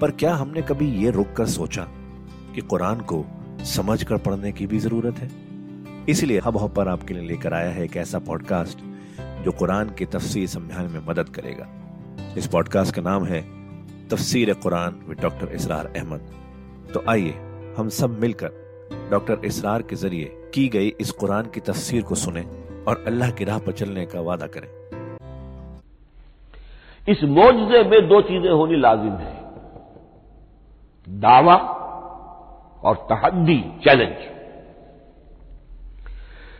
पर क्या हमने कभी ये रुक कर सोचा कि कुरान को समझ कर पढ़ने की भी ज़रूरत है? इसलिए हब हब आपके लिए लेकर आया है एक ऐसा पॉडकास्ट जो कुरान की तफसीर समझाने में मदद करेगा। इस पॉडकास्ट का नाम है तफसीर कुरान विद डॉक्टर इसरार अहमद। तो आइए हम सब मिलकर डॉक्टर इसरार के ज़रिए की गई इस कुरान की तफसीर को सुने और अल्लाह की राह पर चलने का वादा करें। इस मोजे में दो चीज़ें होनी लाजिम है। दावा और तहदी चैलेंज।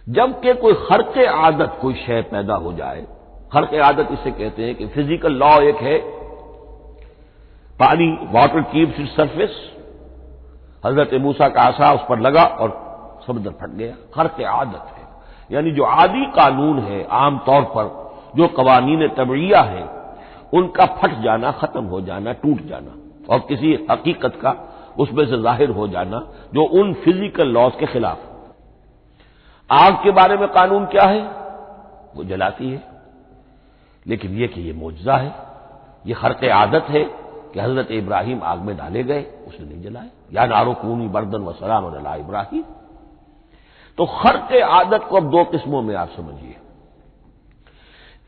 जबकि कोई हरक आदत कोई शय पैदा हो जाए, हरक आदत इसे कहते हैं कि फ़िज़िकल लॉ एक है। पानी वाटर कीप्स इट सरफेस हज़रत मूसा का आशा उस पर लगा और समुद्र फट गया। हरक आदत है। यानी जो आदि कानून है आमतौर पर जो कवानीन तबड़िया है, उनका फट जाना, खत्म हो जाना, टूट जाना। और किसी हकीकत का उसमें से ज़ाहिर हो जाना, जो उन फ़िज़िकल लॉज के खिलाफ। आग के बारे में कानून क्या है? वो जलाती है। लेकिन यह कि यह मुआवजा है यह हरक आदत है कि हज़रत इब्राहिम आग में डाले गए, उसने नहीं जलाए या नारो कूनी बर्दन व सलाम इब्राहिम। तो हरक आदत को अब दो किस्मों में आप समझिए।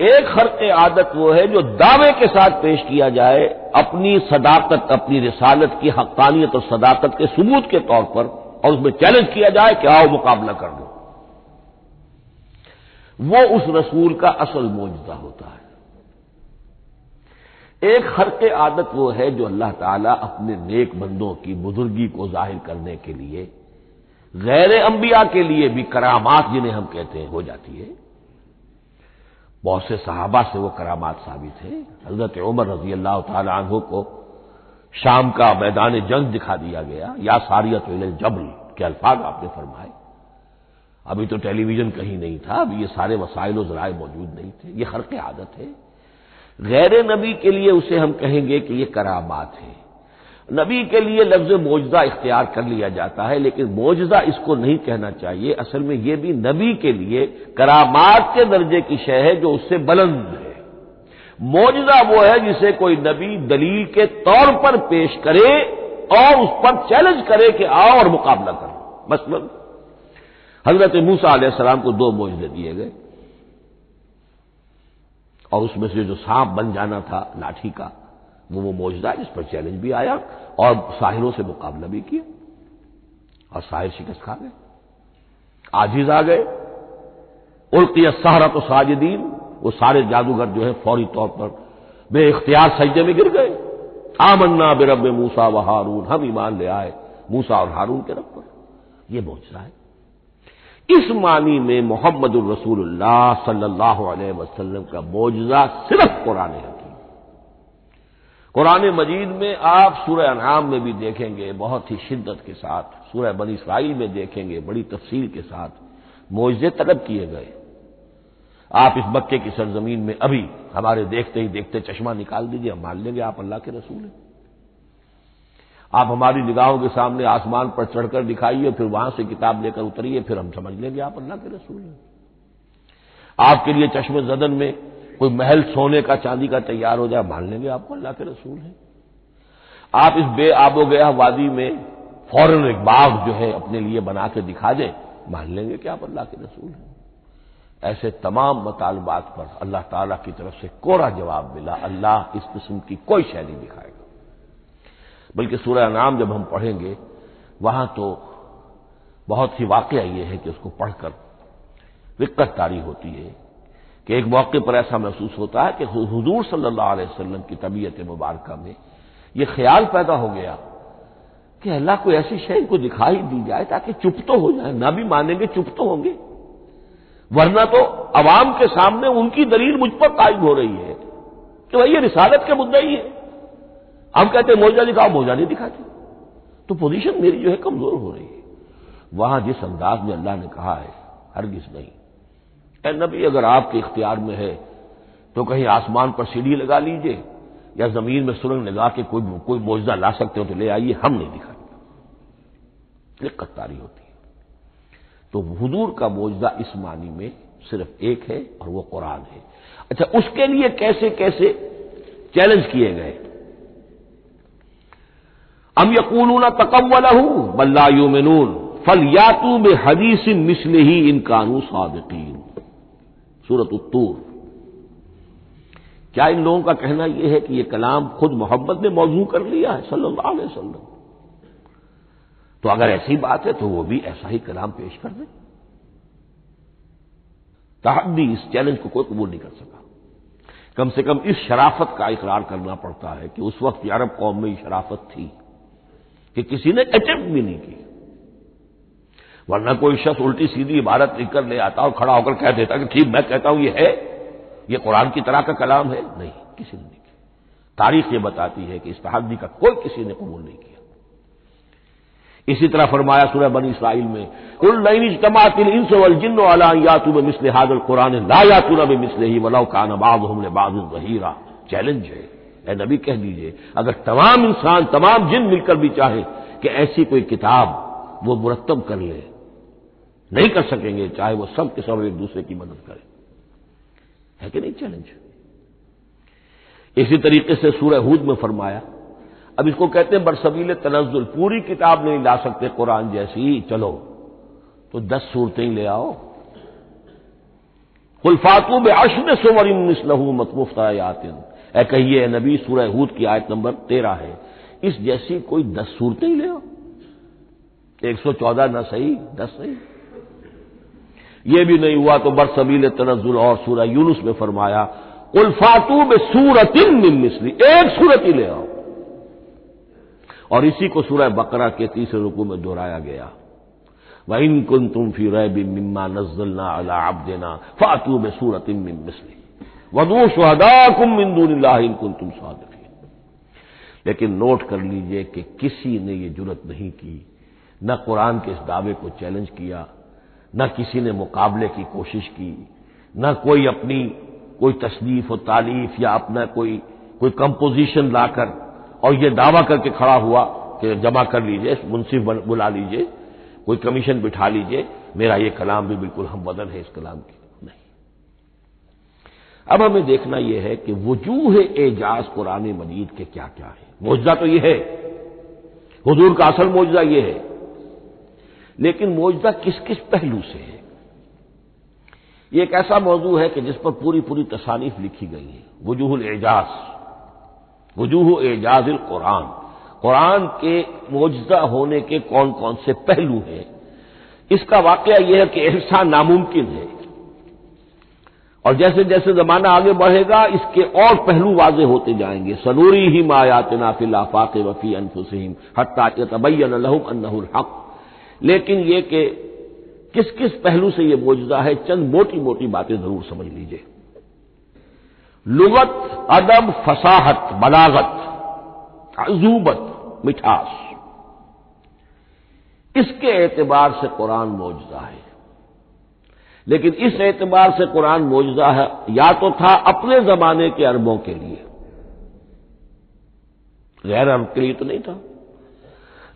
एक हरक आदत वो है जो दावे के साथ पेश किया जाए अपनी सदाकत, अपनी रिसालत की हकानियत और सदाकत के सबूत के तौर पर और उसमें चैलेंज किया जाए कि आओ मुकाबला कर दो वो उस रसूल का असल मौजदा होता है। एक हरक आदत वो है जो अल्लाह ताला अपने नेक बंदों की बुजुर्गी को ज़ाहिर करने के लिए गैर अंबिया के लिए भी करामात जिन्हें हम कहते हैं, हो जाती है। बहुत से सहाबा से वो करामात साबित है। हज़रत उमर रज़ी अल्लाह तु को शाम का मैदान जंग दिखा दिया गया। या सारियत जबल, के अल्फाज आपने फरमाए। अभी तो टेलीविज़न कहीं नहीं था, अभी ये सारे वसाइल जराए मौजूद नहीं थे। ये हर के आदत है। गैर नबी के लिए उसे हम कहेंगे कि ये करामात है। नबी के लिए लफ्ज मोजा इख्तियार कर लिया जाता है, लेकिन मोजा इसको नहीं कहना चाहिए। असल में यह भी नबी के लिए करामात के दर्जे की शय है जो उससे बुलंद है। मोजा वो है जिसे कोई नबी दलील के तौर पर पेश करे और उस पर चैलेंज करे कि आओ और मुकाबला करो। मसलन हज़रत मूसा सलाम को दो मोजे दिए गए। और उसमें से जो सांप बन जाना था, लाठी का वो वो मौजदा जिस पर चैलेंज भी आया और साहिरों से मुकाबला भी किया। और साहिर शिकस्त खा गए। आजिज आ गए। उल्किया सहरा तो साजिदीन, वो सारे जादूगर जो है फौरी तौर पर बे इख्तियार सज्जे में गिर गए। आमन्ना बेरब मूसा व हारून, हम ईमान ले आए मूसा और हारून के रब पर। यह मौजा है। इस मानी में मोहम्मद रसूलुल्लाह सल्लल्लाहु अलैहि का मौजा सिर्फ़ कुरान है। कुरान मजीद में आप सूर्य अनाम में भी देखेंगे, बहुत ही शिद्दत के साथ सूर्य बनी इसराइल में देखेंगे, बड़ी तफसील के साथ, मोजे तलब किए गए। आप इस मक्के की सरजमीन में अभी हमारे देखते ही देखते चश्मा निकाल दीजिए, हम मान लेंगे आप अल्लाह के रसूल हैं। आप हमारी निगाहों के सामने आसमान पर चढ़कर दिखाइए, फिर वहाँ से किताब लेकर उतरिए, फिर हम समझ लेंगे आप अल्लाह के रसूल हैं। आपके लिए चश्मे जदन में कोई महल सोने का, चांदी का तैयार हो जाए मान लेंगे आपको, अल्लाह के रसूल है। आप इस बे आबो गया वादी में, फ़ौरन एक बाग जो है अपने लिए बना के दिखा दें मान लेंगे कि आप अल्लाह के रसूल हैं। ऐसे तमाम मतालबात पर अल्लाह ताला की तरफ़ से कोरा जवाब मिला, अल्लाह इस किस्म की कोई शैली दिखाएगा। बल्कि सूर्य नाम जब हम पढ़ेंगे, वहाँ तो बहुत ही वाकया ये है कि उसको पढ़कर दिक्कत तारी होती है। कि एक मौके पर ऐसा महसूस होता है कि हजूर सल्लल्लाहु अलैहि की तबीयत मुबारक में यह ख्याल पैदा हो गया कि अल्लाह को ऐसी शय को दिखाई दी जाए ताकि चुप तो हो जाए, ना भी मानेंगे चुप तो होंगे। वरना तो अवाम के सामने उनकी दलील मुझ पर कायम हो रही है तो भाई ये रिसालत के मुद्दे ही है। हम कहते हैं, मोजा दिखाओ, मोजा नहीं दिखाते। तो पोजीशन मेरी जो है कमज़ोर हो रही है। वहाँ जिस अंदाज में अल्लाह ने कहा है, हरगिज नहीं। ए नबी, अगर आपके इख्तियार में है तो कहीं आसमान पर सीढ़ी लगा लीजिए, या ज़मीन में सुरंग लगा के कोई कोई मुआवजा ला सकते हो तो ले आइए, हम नहीं दिखाएँगे। कत्तारी होती है। तो हुजूर का मुआवजा इस मानी में सिर्फ़ एक है और वो कुरान है। अच्छा उसके लिए कैसे कैसे चैलेंज किए गए? अम यकूलूना तकव्वल हूँ बल्ला यूमिनून फल यातू में हदीस मिसल ही इन कानू सादकीन। सूरत उत्तूर। क्या इन लोगों का कहना यह है कि यह कलाम खुद मोहब्बत ने मौजू कर लिया है, सल्लल्लाहु अलैहि वसल्लम? तो अगर ऐसी बात है तो वो भी ऐसा ही कलाम पेश कर दे। तहदी इस चैलेंज को कोई कबूल नहीं कर सका। कम से कम इस शराफत का इकरार करना पड़ता है कि उस वक्त अरब कौम में शराफत थी, कि किसी ने अटेम्प्ट भी नहीं की। वरना कोई शख्स उल्टी सीधी इबारत लिखकर ले आता और खड़ा होकर कह देता कि ठीक, मैं कहता हूँ, ये है। ये कुरान की तरह का कलाम है? नहीं, किसी ने नहीं किया। तारीख ये बताती है कि इस तहदी का कोई किसी ने कबूल नहीं किया। इसी तरह फरमाया सूरह बनी इसराइल में उल तमातिल इंस वल जिन्न अला यातू में मिसले हादल कुरान, ला यातू नबी मिसले ही वलाउ कान बाज हमने बाज जहीरा। चैलेंज है। ए नबी कह दीजिए, अगर तमाम इंसान, तमाम जिन मिलकर भी चाहे कि ऐसी कोई किताब वो मुरतब कर ले नहीं कर सकेंगे, चाहे वो सब के सब एक दूसरे की मदद करें। है कि नहीं चैलेंज इसी तरीके से सूरह हूद में फरमाया, अब इसको कहते हैं, बरसबील तनजुल पूरी किताब नहीं ला सकते कुरान जैसी, चलो तो दस सूरतें ले आओ। कुलफातू में अशन सोवर मिसलहू मतमुफ्त आयातिन ए कहिए नबी, सूरह हूद की आयत नंबर तेरह है, इस जैसी कोई दस सूरतें ही ले आओ। एक सौ चौदह न सही, दस सही ये भी नहीं हुआ तो बरसबील तनजुल और सूरह यूनुस में फरमाया उल्फातू में सूरतिन मिसली एक सूरत ही ले आओ। और इसी को सूरह बकरा के तीसरे रुकू में दोहराया गया। वह इनकुन तुम फ़ी रैब मिम्मा नजलना अला देना फातू में सूरत मिसली वदू शहदा कुम मिंदूल्ला इन कुन तुम स्वाद लेकिन नोट कर लीजिए कि किसी ने यह ज़रूरत नहीं की, न कुरान के इस दावे को चैलेंज किया न किसी ने मुकाबले की कोशिश की, न कोई अपनी कोई तसनीफ और तालीफ या अपना कोई कोई कंपोजिशन लाकर, और ये दावा करके खड़ा हुआ कि जमा कर लीजिए मुंसिफ बुला लीजिए, कोई कमीशन बिठा लीजिए, मेरा ये कलाम भी बिल्कुल हम बदल है इस कलाम की। नहीं। अब हमें देखना यह है कि वजूह एजाज कुरान मजीद के क्या क्या है। मुआवजा तो यह है। हजूर का असल मुआवजा यह है। लेकिन मौजदा किस किस पहलू से है? ये एक ऐसा मौजू है कि जिस पर पूरी पूरी तसानीफ लिखी गई है। वजूहल एजाज। वजूह एजाजिल कुरान। कुरान के मौजदा होने के कौन कौन से पहलू हैं? इसका वाकया यह है कि ऐसा नामुमकिन है। और जैसे जैसे जमाना आगे बढ़ेगा, इसके और पहलू वाजे होते जाएँगे। सनूरी ही मायात नाफिल आफाक वफी अनफुसहिम हत्ता तबैन लहुम अन्नहुल हक। लेकिन ये कि किस किस पहलू से यह मौजूदा है, चंद मोटी मोटी बातें ज़रूर समझ लीजिए। लुगत, अदब, फसाहत, बलागत, अजूबत, मिठास। इसके एतबार से कुरान मौजूदा है। लेकिन इस एतबार से कुरान मौजूदा है, या तो था अपने जमाने के अरबों के लिए। गैर अरब के लिए तो नहीं था।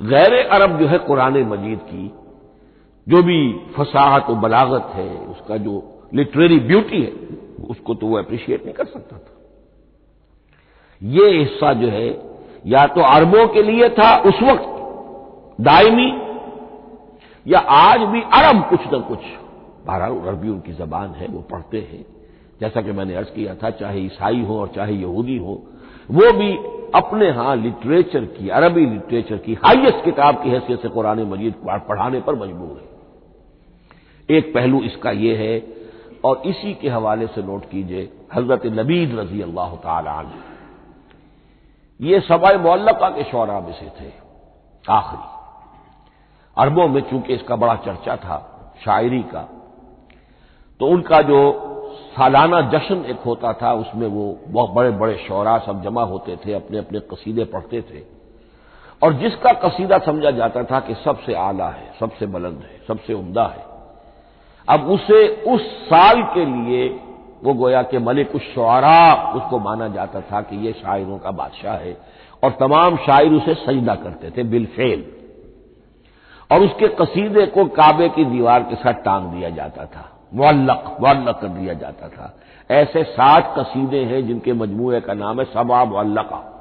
गैर अरब जो है कुरान मजीद की, जो भी फसाहत और बलागत है, उसका जो लिटरेरी ब्यूटी है, उसको तो वो अप्रिशिएट नहीं कर सकता था। ये हिस्सा जो है, या तो अरबों के लिए था उस वक्त दायमी या आज भी अरब कुछ न कुछ। बहरहाल, अरबी उनकी जबान है, वो पढ़ते हैं। जैसा कि मैंने अर्ज़ किया था, चाहे ईसाई हो और चाहे यहूदी हो वो भी अपने यहाँ लिटरेचर की, अरबी लिटरेचर की, हाईएस्ट किताब की हैसियत से कुरान मजीद पढ़ाने पर मजबूर है। एक पहलू इसका यह है, और इसी के हवाले से नोट कीजिए, हज़रत नबीद रज़ी अल्लाह तन ये सवाए मोल्लका के शौरा में से थे, आखिरी। अरबों में चूँकि इसका बड़ा चर्चा था, शायरी का तो उनका जो सालाना जश्न एक होता था, उसमें वो बहुत बड़े बड़े शौरा सब जमा होते थे, अपने अपने कसीदे पढ़ते थे। और जिसका कसीदा समझा जाता था कि सबसे आला है, सबसे बुलंद है, सबसे उम्दा है। अब उसे, उस साल के लिए वो गोया कि मलिक उस शुरा, उसको माना जाता था कि ये शायरों का बादशाह है। और तमाम शायर उसे सजदा करते थे, बिलफेल। और उसके कसीदे को काबे की दीवार के साथ टांग दिया जाता था। मुअल्लक मुअल्लक कर दिया जाता था। ऐसे साठ कसीदे हैं जिनके मजमूए का नाम है सबा मुअल्लका।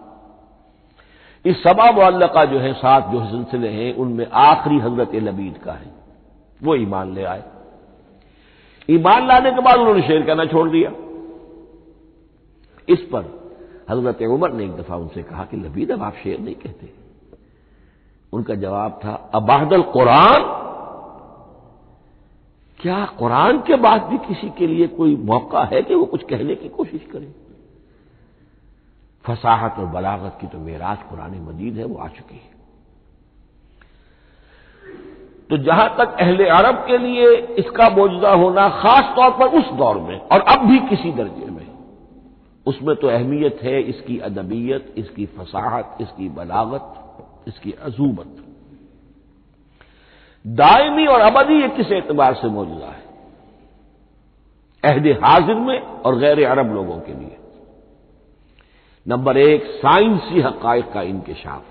इस सबा मुअल्लका जो है, सात जो सिलसिले हैं, उनमें आखिरी हज़रत लबीद का है। वो ईमान ले आए। ईमान लाने के बाद उन्होंने शेर कहना छोड़ दिया। इस पर हज़रत उमर ने एक दफ़ा उनसे कहा कि लबीद, अब आप शेर नहीं कहते। उनका जवाब था, अबादल कुरान क्या कुरान के बाद भी किसी के लिए कोई मौका है कि वो कुछ कहने की कोशिश करे? फसाहत और बलागत की तो मेराज कुरान मजीद है, वो आ चुकी है। तो जहाँ तक अहले अरब के लिए इसका मौजूदा होना खास तौर पर उस दौर में और अब भी किसी दर्जे में, उसमें तो अहमियत है इसकी अदबियत, इसकी फसाहत, इसकी बलागत, इसकी अजूबत। दायमी और अबदी ये किस एतबार से मौजूदा है? अहद हाजिर में और गैर अरब लोगों के लिए। नंबर एक, साइंसी हकायक का इंकशाफ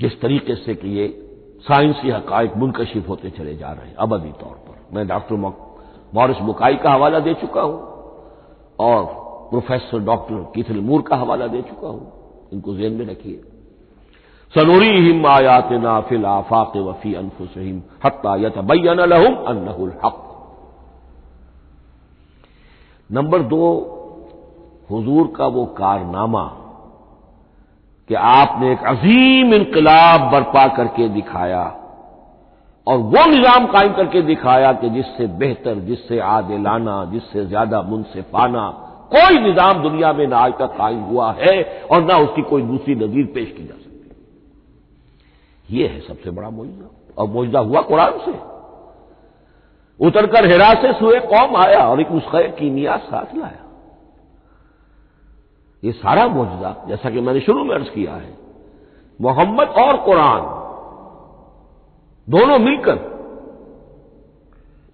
जिस तरीके से कि ये साइंसी हकायक मुनकशिफ होते चले जा रहे हैं, अबदी तौर पर। मैं डॉक्टर मॉरिस बुकाई का हवाला दे चुका हूँ और प्रोफेसर डॉक्टर कीथल मूर का हवाला दे चुका हूँ। इनको जेन में रखिए। सनूरी हिम आयातना फिल आफाक वफी अनफुसहिम हत्ता यतबैन लहुम अन्नहुल हक। नंबर दो, हुजूर का वो कारनामा कि आपने एक अजीम इनकलाब बर्पा करके दिखाया और वो निज़ाम कायम करके दिखाया कि जिससे बेहतर, जिससे आदिलाना जिससे ज़्यादा मुनसिफाना कोई निज़ाम दुनिया में ना आज तक कायम हुआ है और ना उसकी कोई दूसरी नजीर पेश की जा सकती। ये है सबसे बड़ा मुआवजा। और मुआवजा हुआ कुरान से। उतरकर हिरा से सुए कौम आया और एक नुस्खे कीमिया साथ लाया। ये सारा मुआवजा, जैसा कि मैंने शुरू में अर्ज़ किया है, मोहम्मद और कुरान, दोनों मिलकर।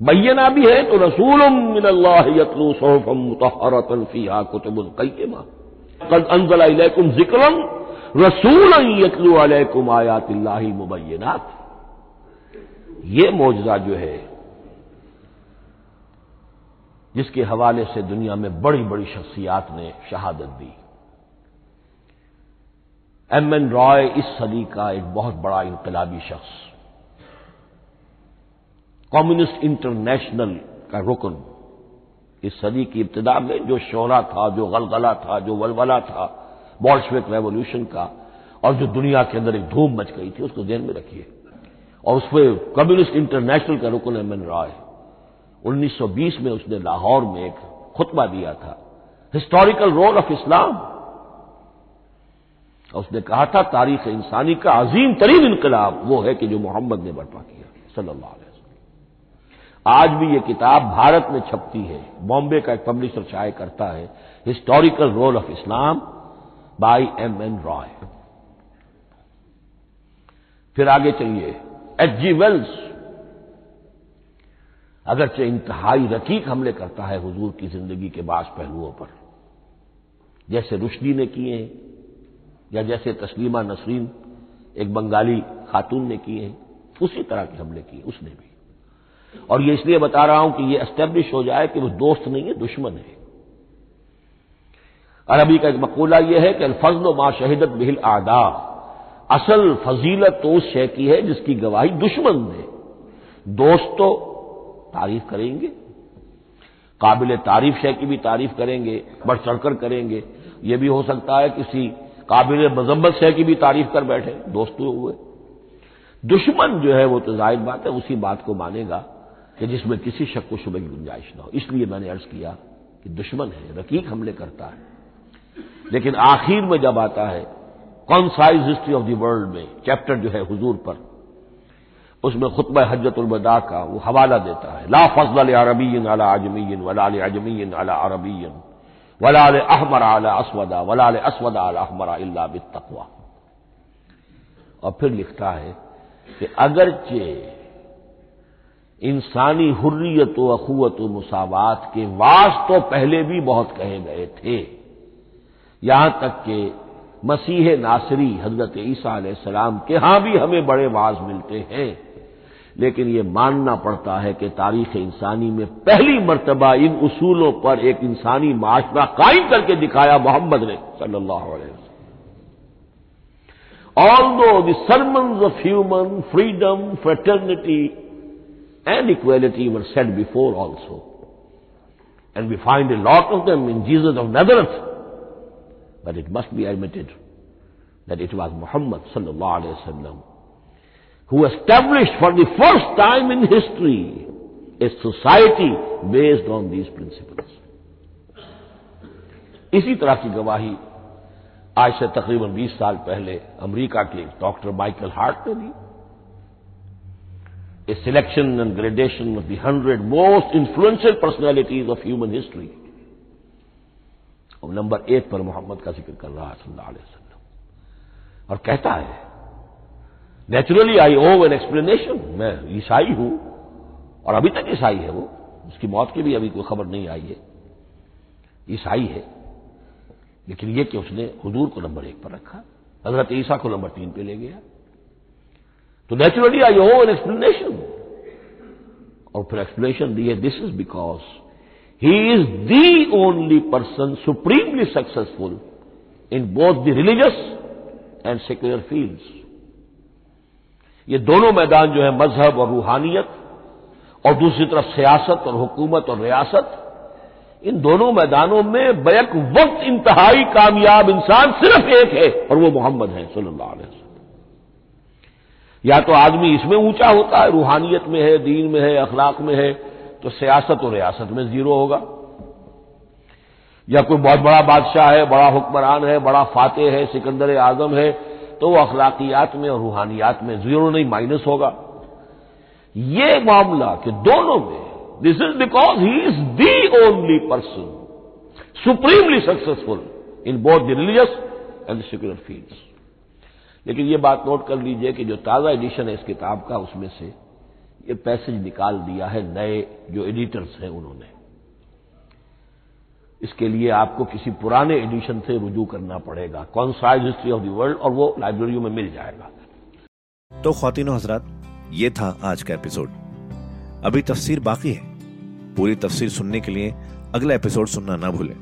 बैना भी है तो रसूल मिनल्लातलू सोफम मुतहरतन फीहा कुतुबुल कैमा कद अनजला इलैकुम जिक्रम रसूल यतलू अलैकुम आयातिल्लाही मुबैनात ये मौजदा जो है, जिसके हवाले से दुनिया में बड़ी बड़ी शख्सियात ने शहादत दी। एम एन रॉय इस सदी का एक बहुत बड़ा इनकलाबी शख्स। कम्युनिस्ट इंटरनेशनल का रुकन। इस सदी की इब्तदा में जो शोरा था, जो गलगला था, जो वलवला था बॉल्शविक रेवोल्यूशन का और जो दुनिया के अंदर एक धूम मच गई थी, उसको ध्यान में रखिए। और उस पर कम्युनिस्ट इंटरनेशनल का रुकन एम एन रॉय। 1920 में उसने लाहौर में एक खुतबा दिया था। हिस्टोरिकल रोल ऑफ़ इस्लाम और उसने कहा था, तारीख इंसानी का अजीम तरीन इनकलाब, वो है कि जो मोहम्मद ने बर्पा किया, सल्लल्लाहु अलैहि वसल्लम। आज भी ये किताब भारत में छपती है। बॉम्बे का एक पब्लिशर शाये करता है historical role of Islam by M N Roy. फिर आगे चलिए। H G Wells. अगरचे इंतहाई रकीक हमले करता है हुजूर की ज़िंदगी के बास पहलुओं पर। जैसे रुश्दी ने किए हैं या जैसे तस्लीमा नसरीन एक बंगाली खातून ने किए हैं उसी तरह के हमले किए, उसने भी। और ये इसलिए बता रहा हूँ कि ये एस्टेब्लिश हो जाए कि वो दोस्त नहीं है, दुश्मन है। अरबी का एक मकूला यह है कि अलफजल माँ शहीदत बिहिल आदा असल फजीलत तो उस शय की है जिसकी गवाही दुश्मन दे दोस्त तो तारीफ़ करेंगे। काबिल तारीफ़ शय की भी तारीफ़ करेंगे, बढ़ चढ़कर करेंगे। ये भी हो सकता है किसी काबिल मजम्बत शय की भी तारीफ़ कर बैठे, दोस्तों हुए। दुश्मन जो है वो तो ज़ाहिर बात है, उसी बात को मानेगा कि जिसमें किसी शक को शुभ की गुंजाइश ना हो। इसलिए मैंने अर्ज़ किया कि दुश्मन है, रकीक हमले करता है। लेकिन आखिर में जब आता है concise history of the world में चैप्टर जो है हुजूर पर, उसमें खुतब हजतुलबदा का वो हवाला देता है, ला फजल अरबीन अला आजमीन वला आजमीन अला अरबीन वलाल अहमर आला असवदा वलाल असवदा आला अहमरा इल्ला तकवा और फिर लिखता है कि अगरचे इंसानी हुर्रियत व अखुवत मुसावत के वास तो पहले भी बहुत कहे गए थे। यहाँ तक कि मसीह नासरी हज़रत ईसा सलाम के यहाँ भी हमें बड़े वाज मिलते हैं लेकिन यह मानना पड़ता है कि तारीख इंसानी में पहली मरतबा इन उसूलों पर एक इंसानी माशरा कायम करके दिखाया मोहम्मद ने सल्लल्लाहु अलैहि वसल्लम although the sermons of human freedom, fraternity, and equality were said before also. And we find a lot of them in Jesus of. But it must be admitted that it was Muhammad sallallahu alayhi wasallam who established for the first time in history a society based on these principles. इसी तरह की गवाही आज से तकरीबन 20 साल पहले America के डॉक्टर माइकल हार्ट ने दी a selection and gradation of the hundred most influential personalities of human history और नंबर एक पर मोहम्मद का ज़िक्र कर रहा है सल्लल्लाहु अलैहि वसल्लम। और कहता है नेचुरली आई ओव एन एक्सप्लेनेशन मैं ईसाई हूँ और अभी तक ईसाई है वो। उसकी मौत की भी अभी कोई खबर नहीं आई है। ईसाई है। लेकिन यह कि उसने हजूर को नंबर एक पर रखा। हज़रत ईसा को नंबर तीन पे ले गया। तो नेचुरली आई ओव एन एक्सप्लेनेशन और फिर एक्सप्लेनेशन दी है this is because he is the only person supremely successful in both the religious and secular fields ये दोनों मैदान जो है, मज़हब और रूहानियत, और दूसरी तरफ़ सियासत और हुकूमत और रियासत, इन दोनों मैदानों में बैक वक्त इंतहाई कामयाब इंसान सिर्फ़ एक है, और वो मोहम्मद है, सल्लल्लाहु अलैहि वसल्लम। या तो आदमी इसमें ऊँचा होता है, रूहानियत में है, दीन में है, अखलाक में है तो सियासत और रियासत में ज़ीरो होगा। या कोई बहुत बड़ा बादशाह है, बड़ा हुक्मरान है, बड़ा फातेह है, सिकंदर आज़म है तो वो अखलाकियात में और रूहानियात में ज़ीरो नहीं, माइनस होगा। ये मामला कि दोनों में this is because he is the only person supremely successful in both the religious and secular fields लेकिन ये बात नोट कर लीजिए कि जो ताज़ा एडिशन है इस किताब का, उसमें से ये पैसेज निकाल दिया है नए जो एडिटर्स हैं उन्होंने। इसके लिए आपको किसी पुराने एडिशन से रुजू करना पड़ेगा। कौन concise history of the world और वो लाइब्रेरियों में मिल जाएगा। तो खातिनों हजरात, ये था आज का एपिसोड अभी तफसीर बाकी है। पूरी तफसीर सुनने के लिए अगला एपिसोड सुनना ना भूलें।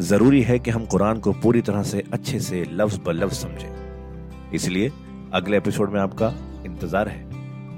ज़रूरी है कि हम कुरान को पूरी तरह से अच्छे से लफ्ज ब लफ्ज समझें। इसलिए अगले एपिसोड में आपका इंतज़ार है।